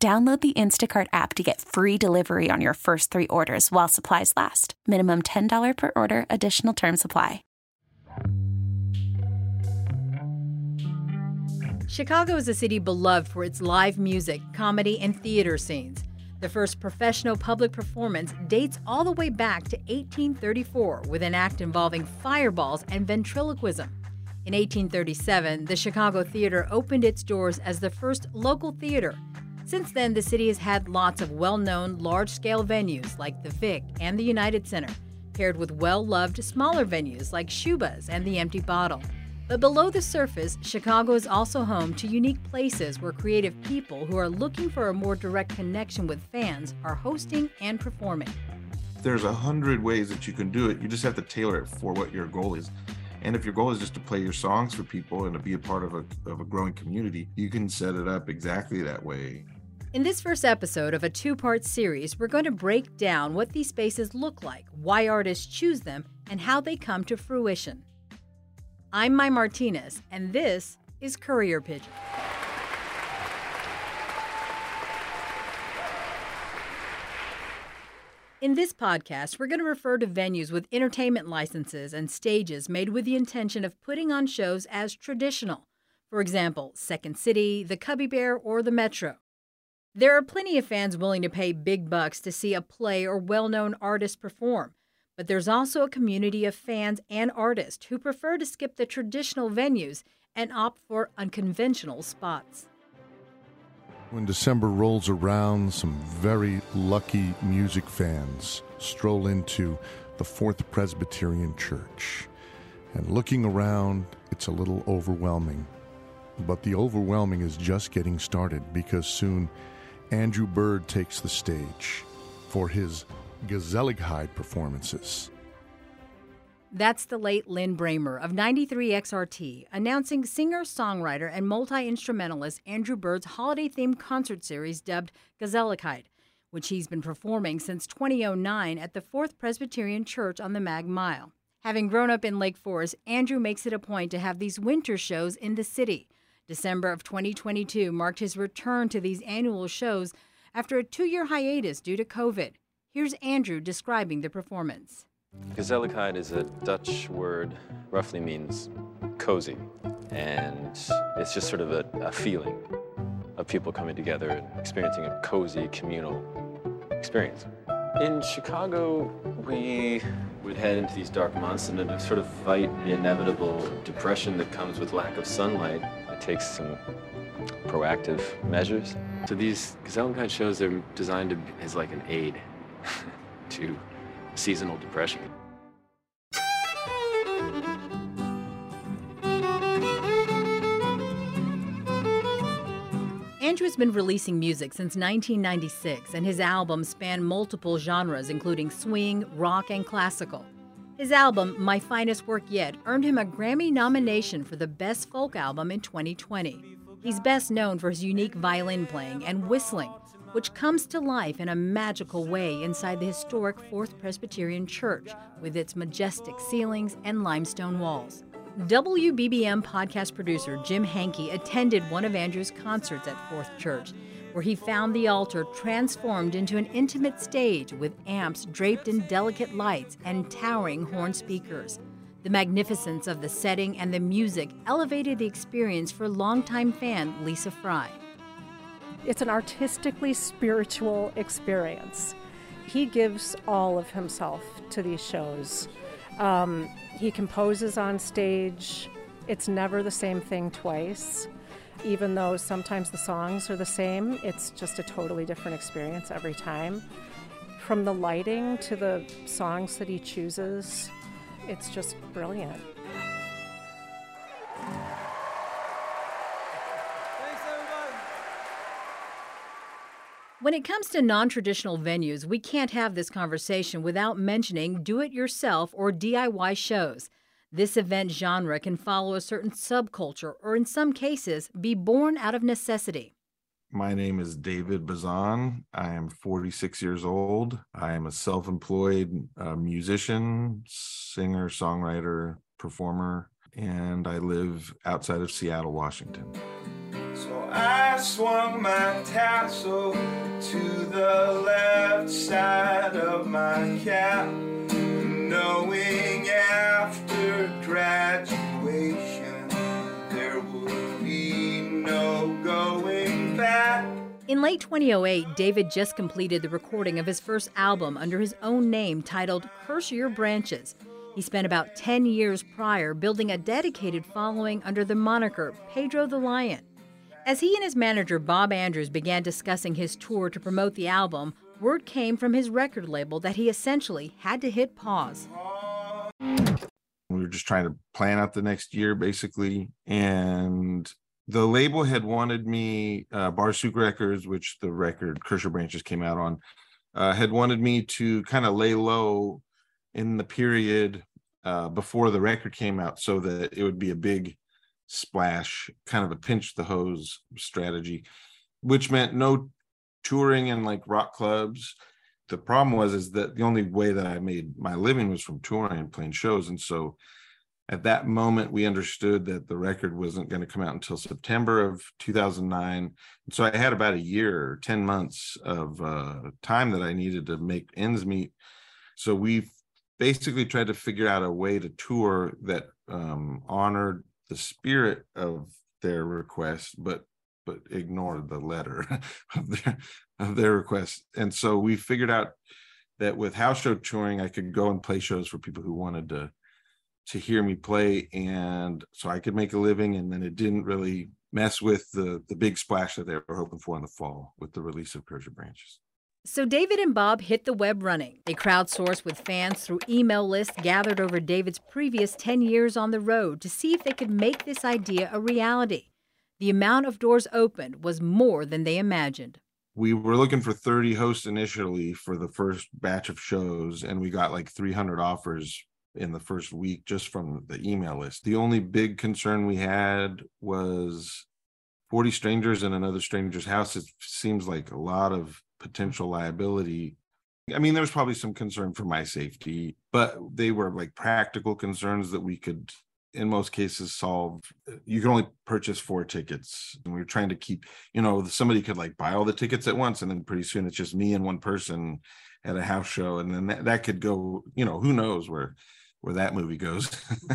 Download the Instacart app to get free delivery on your first three orders while supplies last. Minimum $10 per order, additional term supply. Chicago is a city beloved for its live music, comedy, and theater scenes. The first professional public performance dates all the way back to 1834 with an act involving fireballs and ventriloquism. In 1837, the Chicago Theater opened its doors as the first local theater since then, the city has had lots of well known large scale venues like the Vic and the United Center, paired with well loved smaller venues like Schubas and the Empty Bottle. But below the surface, Chicago is also home to unique places where creative people who are looking for a more direct connection with fans are hosting and performing. There's a hundred ways that you can do it. You just have to tailor it for what your goal is. And if your goal is just to play your songs for people and to be a part of a, of a growing community, you can set it up exactly that way. In this first episode of a two part series, we're going to break down what these spaces look like, why artists choose them, and how they come to fruition. I'm Mai Martinez, and this is Courier Pigeon. In this podcast, we're going to refer to venues with entertainment licenses and stages made with the intention of putting on shows as traditional. For example, Second City, the Cubby Bear, or the Metro. There are plenty of fans willing to pay big bucks to see a play or well known artist perform, but there's also a community of fans and artists who prefer to skip the traditional venues and opt for unconventional spots. When December rolls around, some very lucky music fans stroll into the Fourth Presbyterian Church. And looking around, it's a little overwhelming. But the overwhelming is just getting started because soon Andrew Bird takes the stage for his Gezelligheid performances. That's the late Lin Brehmer of 93XRT announcing singer, songwriter, and multi instrumentalist Andrew Bird's holiday themed concert series dubbed Gezelligheid, which he's been performing since 2009 at the Fourth Presbyterian Church on the Mag Mile. Having grown up in Lake Forest, Andrew makes it a point to have these winter shows in the city. December of 2022 marked his return to these annual shows after a two year hiatus due to COVID. Here's Andrew describing the performance. Gezelligheid is a Dutch word, roughly means cozy. And it's just sort of a, a feeling of people coming together and experiencing a cozy communal experience. In Chicago, we would head into these dark months and sort of fight the inevitable depression that comes with lack of sunlight takes some proactive measures. So these Gezelligheid shows are designed to, as like an aid to seasonal depression. Andrew has been releasing music since 1996, and his albums span multiple genres, including swing, rock, and classical. His album, My Finest Work Yet, earned him a Grammy nomination for the Best Folk Album in 2020. He's best known for his unique violin playing and whistling, which comes to life in a magical way inside the historic Fourth Presbyterian Church with its majestic ceilings and limestone walls. WBBM podcast producer Jim Hankey attended one of Andrew's concerts at Fourth Church where he found the altar transformed into an intimate stage with amps draped in delicate lights and towering horn speakers. The magnificence of the setting and the music elevated the experience for longtime fan Lisa Fry. It's an artistically spiritual experience. He gives all of himself to these shows. Um, he composes on stage. It's never the same thing twice even though sometimes the songs are the same, it's just a totally different experience every time. From the lighting to the songs that he chooses, it's just brilliant. When it comes to non traditional venues, we can't have this conversation without mentioning do it yourself or DIY shows. This event genre can follow a certain subculture or, in some cases, be born out of necessity. My name is David Bazan. I am 46 years old. I am a self employed uh, musician, singer, songwriter, performer, and I live outside of Seattle, Washington. So I swung my tassel to the left side of my cap, In late 2008, David just completed the recording of his first album under his own name titled Curse Your Branches. He spent about 10 years prior building a dedicated following under the moniker Pedro the Lion. As he and his manager Bob Andrews began discussing his tour to promote the album, word came from his record label that he essentially had to hit pause. We were just trying to plan out the next year, basically. And the label had wanted me, uh, Barsuk Records, which the record Your Branches came out on, uh, had wanted me to kind of lay low in the period uh, before the record came out so that it would be a big splash, kind of a pinch the hose strategy, which meant no touring in like rock clubs. The problem was is that the only way that I made my living was from touring and playing shows. And so at that moment we understood that the record wasn't going to come out until September of 2009. And so I had about a year, 10 months of uh, time that I needed to make ends meet. So we basically tried to figure out a way to tour that um, honored the spirit of their request, but but ignored the letter of their of their request. And so we figured out that with house show touring, I could go and play shows for people who wanted to to hear me play, and so I could make a living. And then it didn't really mess with the the big splash that they were hoping for in the fall with the release of Curse Branches. So David and Bob hit the web running. They crowdsourced with fans through email lists gathered over David's previous 10 years on the road to see if they could make this idea a reality. The amount of doors opened was more than they imagined. We were looking for 30 hosts initially for the first batch of shows, and we got like 300 offers in the first week just from the email list. The only big concern we had was 40 strangers in another stranger's house. It seems like a lot of potential liability. I mean, there was probably some concern for my safety, but they were like practical concerns that we could, in most cases, solve. You can only purchase four tickets. And we were trying to keep, you know, somebody could like buy all the tickets at once. And then pretty soon it's just me and one person at a house show. And then that, that could go, you know, who knows where where that movie goes.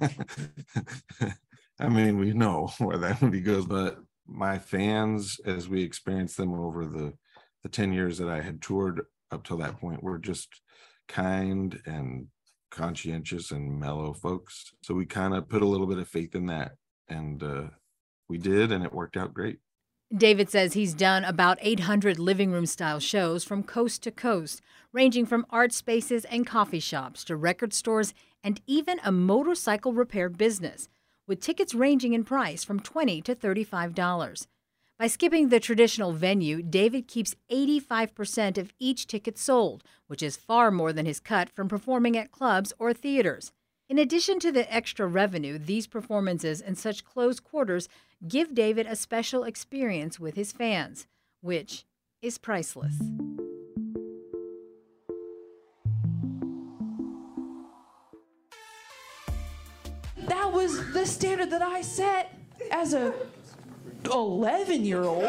I mean, we know where that movie goes, but my fans, as we experienced them over the the 10 years that I had toured up till that point were just kind and conscientious and mellow folks. So we kind of put a little bit of faith in that and uh, we did, and it worked out great. David says he's done about 800 living room style shows from coast to coast, ranging from art spaces and coffee shops to record stores and even a motorcycle repair business, with tickets ranging in price from 20 to $35. By skipping the traditional venue, David keeps 85% of each ticket sold, which is far more than his cut from performing at clubs or theaters. In addition to the extra revenue, these performances in such close quarters give David a special experience with his fans, which is priceless. Was the standard that I set as a 11 year old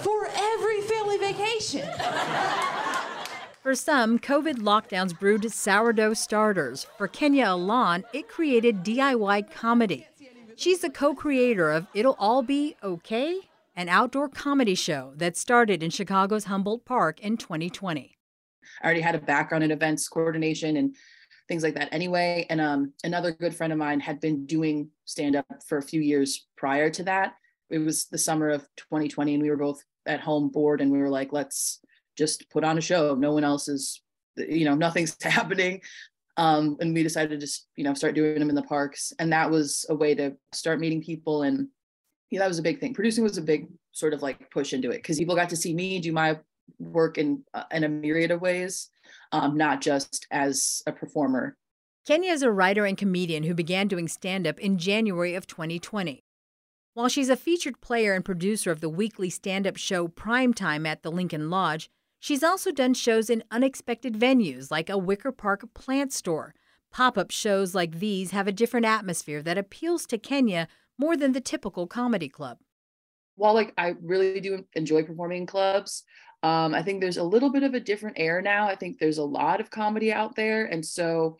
for every family vacation. For some, COVID lockdowns brewed sourdough starters. For Kenya Elan, it created DIY comedy. She's the co creator of It'll All Be Okay, an outdoor comedy show that started in Chicago's Humboldt Park in 2020. I already had a background in events coordination and things like that anyway. And um, another good friend of mine had been doing stand up for a few years prior to that. It was the summer of 2020, and we were both at home bored, and we were like, let's just put on a show. No one else is, you know, nothing's happening. Um, and we decided to just, you know, start doing them in the parks. And that was a way to start meeting people. And yeah, that was a big thing. Producing was a big sort of like push into it because people got to see me do my work in uh, in a myriad of ways, um, not just as a performer. Kenya is a writer and comedian who began doing stand up in January of 2020. While she's a featured player and producer of the weekly stand up show Primetime at the Lincoln Lodge, she's also done shows in unexpected venues like a Wicker Park plant store. Pop up shows like these have a different atmosphere that appeals to Kenya more than the typical comedy club. While like I really do enjoy performing in clubs, um, I think there's a little bit of a different air now. I think there's a lot of comedy out there. And so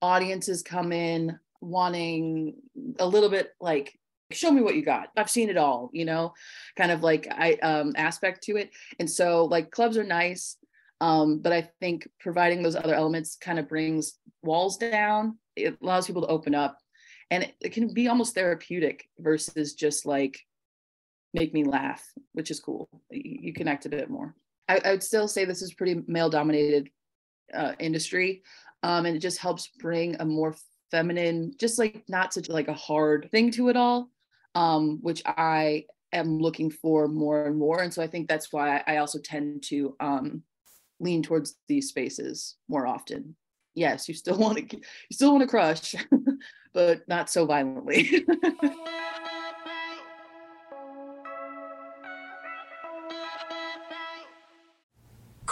audiences come in wanting a little bit like, show me what you got. I've seen it all, you know, kind of like I um aspect to it. And so like clubs are nice. Um, but I think providing those other elements kind of brings walls down. It allows people to open up and it, it can be almost therapeutic versus just like make me laugh, which is cool. You, you connect a bit more. I, I would still say this is pretty male dominated uh, industry. Um, and it just helps bring a more feminine, just like not such like a hard thing to it all, um, which I am looking for more and more. And so I think that's why I also tend to um, lean towards these spaces more often. Yes, you still want to, you still want to crush, but not so violently.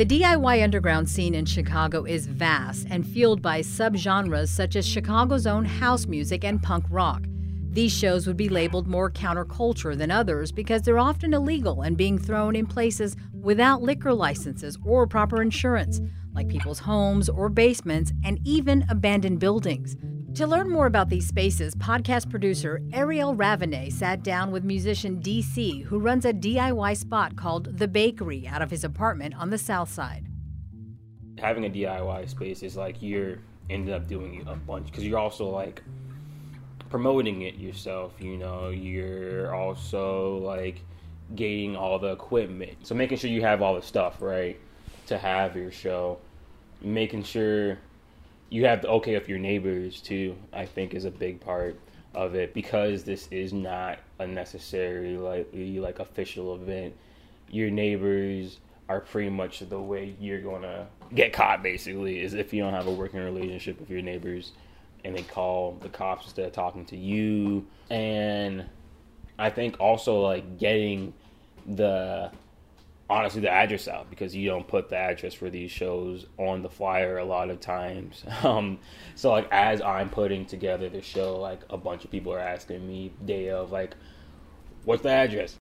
The DIY underground scene in Chicago is vast and fueled by subgenres such as Chicago's own house music and punk rock. These shows would be labeled more counterculture than others because they're often illegal and being thrown in places without liquor licenses or proper insurance, like people's homes or basements and even abandoned buildings. To learn more about these spaces, podcast producer Ariel Ravenet sat down with musician DC, who runs a DIY spot called The Bakery out of his apartment on the south side. Having a DIY space is like you're ended up doing a bunch because you're also like promoting it yourself, you know, you're also like getting all the equipment. So making sure you have all the stuff, right, to have your show. Making sure you have the okay of your neighbors too. I think is a big part of it because this is not a necessary like like official event. Your neighbors are pretty much the way you're gonna get caught. Basically, is if you don't have a working relationship with your neighbors, and they call the cops instead of talking to you. And I think also like getting the honestly the address out because you don't put the address for these shows on the flyer a lot of times. Um, so like as I'm putting together the show, like a bunch of people are asking me day of like, what's the address?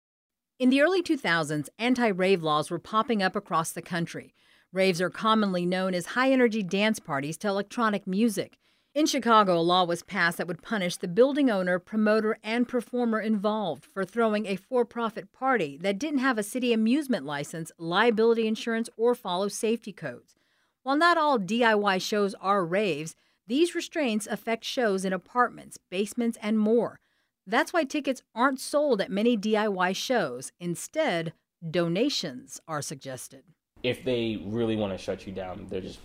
In the early 2000s, anti rave laws were popping up across the country. Raves are commonly known as high energy dance parties to electronic music. In Chicago, a law was passed that would punish the building owner, promoter, and performer involved for throwing a for profit party that didn't have a city amusement license, liability insurance, or follow safety codes. While not all DIY shows are raves, these restraints affect shows in apartments, basements, and more. That's why tickets aren't sold at many DIY shows. Instead, donations are suggested. If they really want to shut you down, they just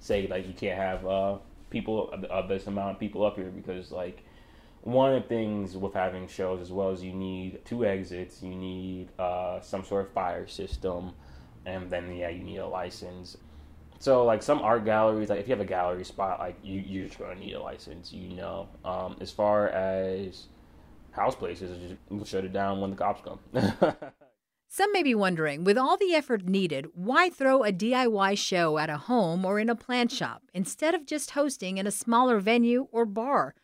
say like you can't have uh, people of this amount of people up here because like one of the things with having shows as well as you need two exits, you need uh, some sort of fire system, and then yeah, you need a license. So like some art galleries, like if you have a gallery spot, like you you're just gonna need a license, you know. Um, as far as house places, just shut it down when the cops come. Some may be wondering, with all the effort needed, why throw a DIY show at a home or in a plant shop instead of just hosting in a smaller venue or bar?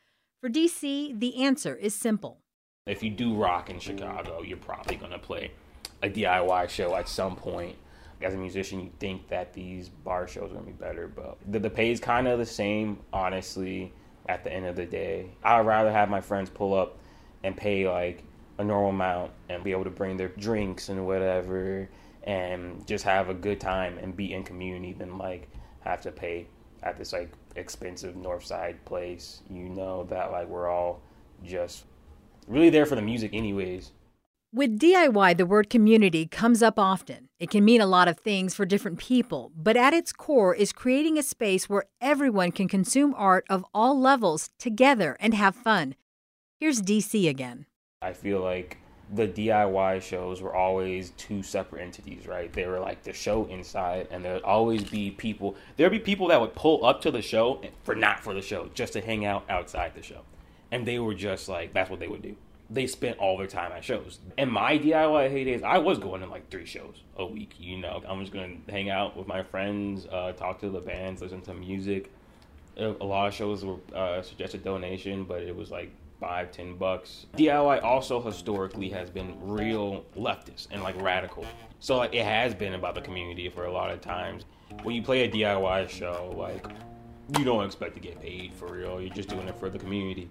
For DC, the answer is simple. If you do rock in Chicago, you're probably going to play a DIY show at some point. as a musician, you think that these bar shows are gonna be better, but the, the pay is kind of the same, honestly. At the end of the day, I'd rather have my friends pull up and pay like a normal amount and be able to bring their drinks and whatever and just have a good time and be in community than like have to pay at this like expensive north side place you know that like we're all just really there for the music anyways with DIY, the word community comes up often. It can mean a lot of things for different people, but at its core is creating a space where everyone can consume art of all levels together and have fun. Here's DC again. I feel like the DIY shows were always two separate entities, right? They were like the show inside, and there'd always be people. There'd be people that would pull up to the show for not for the show, just to hang out outside the show, and they were just like that's what they would do. They spent all their time at shows. In my DIY heydays, I was going to like three shows a week. You know, I'm just to hang out with my friends, uh, talk to the bands, listen to music. A lot of shows were uh, suggested donation, but it was like five, ten bucks. DIY also historically has been real leftist and like radical. So like it has been about the community for a lot of times. When you play a DIY show, like you don't expect to get paid for real. You're just doing it for the community.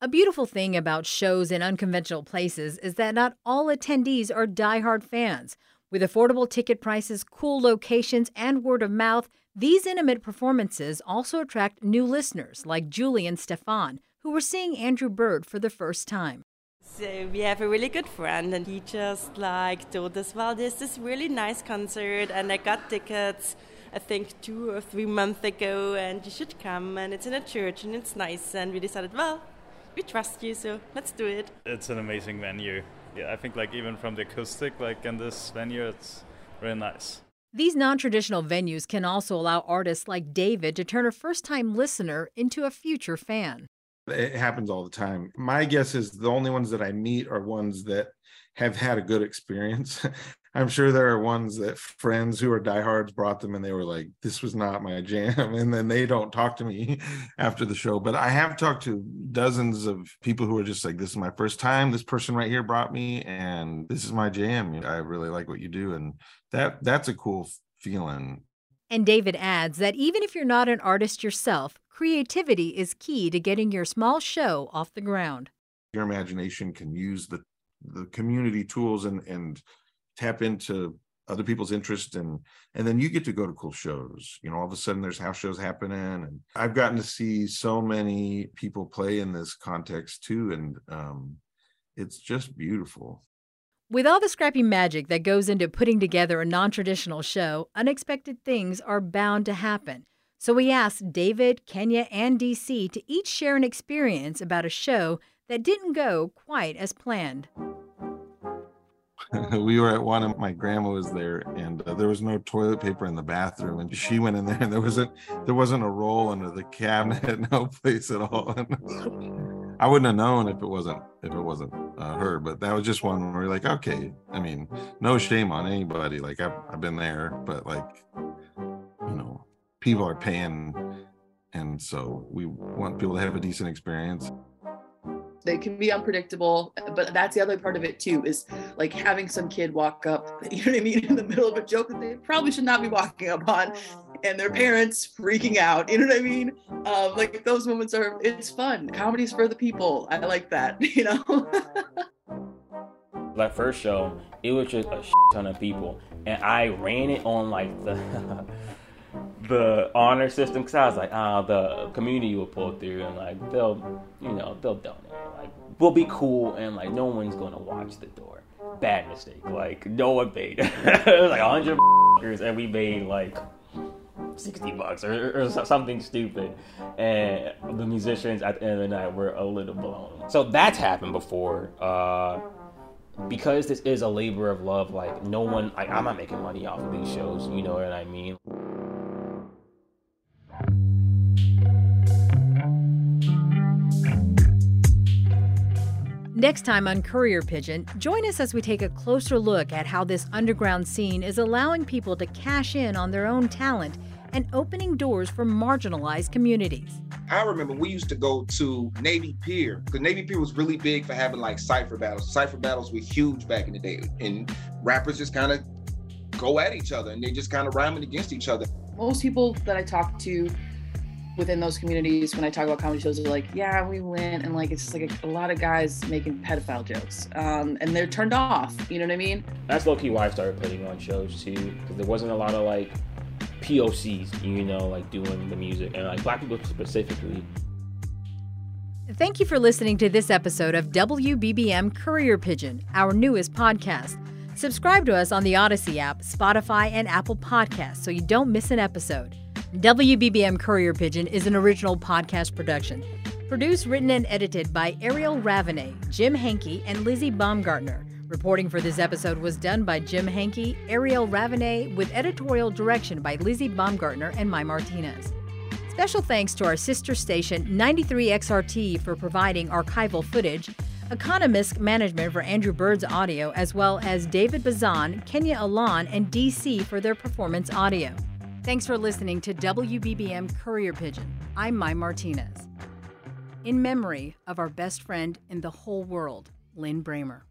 A beautiful thing about shows in unconventional places is that not all attendees are die-hard fans. With affordable ticket prices, cool locations, and word of mouth, these intimate performances also attract new listeners like Julie and Stefan, who were seeing Andrew Bird for the first time. So we have a really good friend, and he just like told us, "Well, there's this really nice concert, and I got tickets. I think two or three months ago, and you should come. And it's in a church, and it's nice." And we decided, well, we trust you, so let's do it. It's an amazing venue. Yeah, I think like even from the acoustic, like in this venue, it's really nice. These non traditional venues can also allow artists like David to turn a first time listener into a future fan. It happens all the time. My guess is the only ones that I meet are ones that have had a good experience. I'm sure there are ones that friends who are diehards brought them and they were like, this was not my jam. And then they don't talk to me after the show. But I have talked to dozens of people who are just like, this is my first time. This person right here brought me and this is my jam. I really like what you do. And that that's a cool feeling. And David adds that even if you're not an artist yourself, creativity is key to getting your small show off the ground. Your imagination can use the the community tools and and tap into other people's interest and and then you get to go to cool shows. You know all of a sudden there's house shows happening and i've gotten to see so many people play in this context too. And um it's just beautiful with all the scrappy magic that goes into putting together a non traditional show, unexpected things are bound to happen. So we asked David, Kenya, and DC to each share an experience about a show that didn't go quite as planned. we were at one and my grandma was there and uh, there was no toilet paper in the bathroom and she went in there and there wasn't there wasn't a roll under the cabinet no place at all i wouldn't have known if it wasn't if it wasn't uh, her but that was just one where like okay i mean no shame on anybody like I've, I've been there but like you know people are paying and so we want people to have a decent experience. They can be unpredictable but that's the other part of it too is like having some kid walk up you know what i mean in the middle of a joke that they probably should not be walking up on and their parents freaking out you know what i mean um, like those moments are it's fun comedy's for the people i like that you know that first show it was just a ton of people and i ran it on like the the honor system because I was like, ah, the community will pull through and like they'll, you know, they'll donate. Like we'll be cool and like no one's gonna watch the door. Bad mistake. Like no one paid. like hundred and we made like sixty bucks or, or something stupid. And the musicians at the end of the night were a little blown. So that's happened before. Uh, because this is a labor of love, like no one, like I'm not making money off of these shows. You know what I mean? Next time on Courier Pigeon, join us as we take a closer look at how this underground scene is allowing people to cash in on their own talent and opening doors for marginalized communities. I remember we used to go to Navy Pier because Navy Pier was really big for having like cipher battles. Cipher battles were huge back in the day, and rappers just kind of go at each other and they just kind of rhyming against each other. Most people that I talk to within those communities when I talk about comedy shows are like, yeah, we went and like it's just like a, a lot of guys making pedophile jokes, um, and they're turned off. You know what I mean? That's low key why I started putting on shows too, because there wasn't a lot of like POCs, you know, like doing the music and like black people specifically. Thank you for listening to this episode of WBBM Courier Pigeon, our newest podcast. Subscribe to us on the Odyssey app, Spotify, and Apple Podcasts so you don't miss an episode. WBBM Courier Pigeon is an original podcast production. Produced, written, and edited by Ariel Ravenay, Jim Hankey, and Lizzie Baumgartner. Reporting for this episode was done by Jim Hankey, Ariel Ravenay, with editorial direction by Lizzie Baumgartner and Mai Martinez. Special thanks to our sister station 93XRT for providing archival footage, Ekonomisk Management for Andrew Bird's audio, as well as David Bazan, Kenya Elan, and DC for their performance audio. Thanks for listening to WBBM Courier Pigeon. I'm Mai Martinez. In memory of our best friend in the whole world, Lin Brehmer.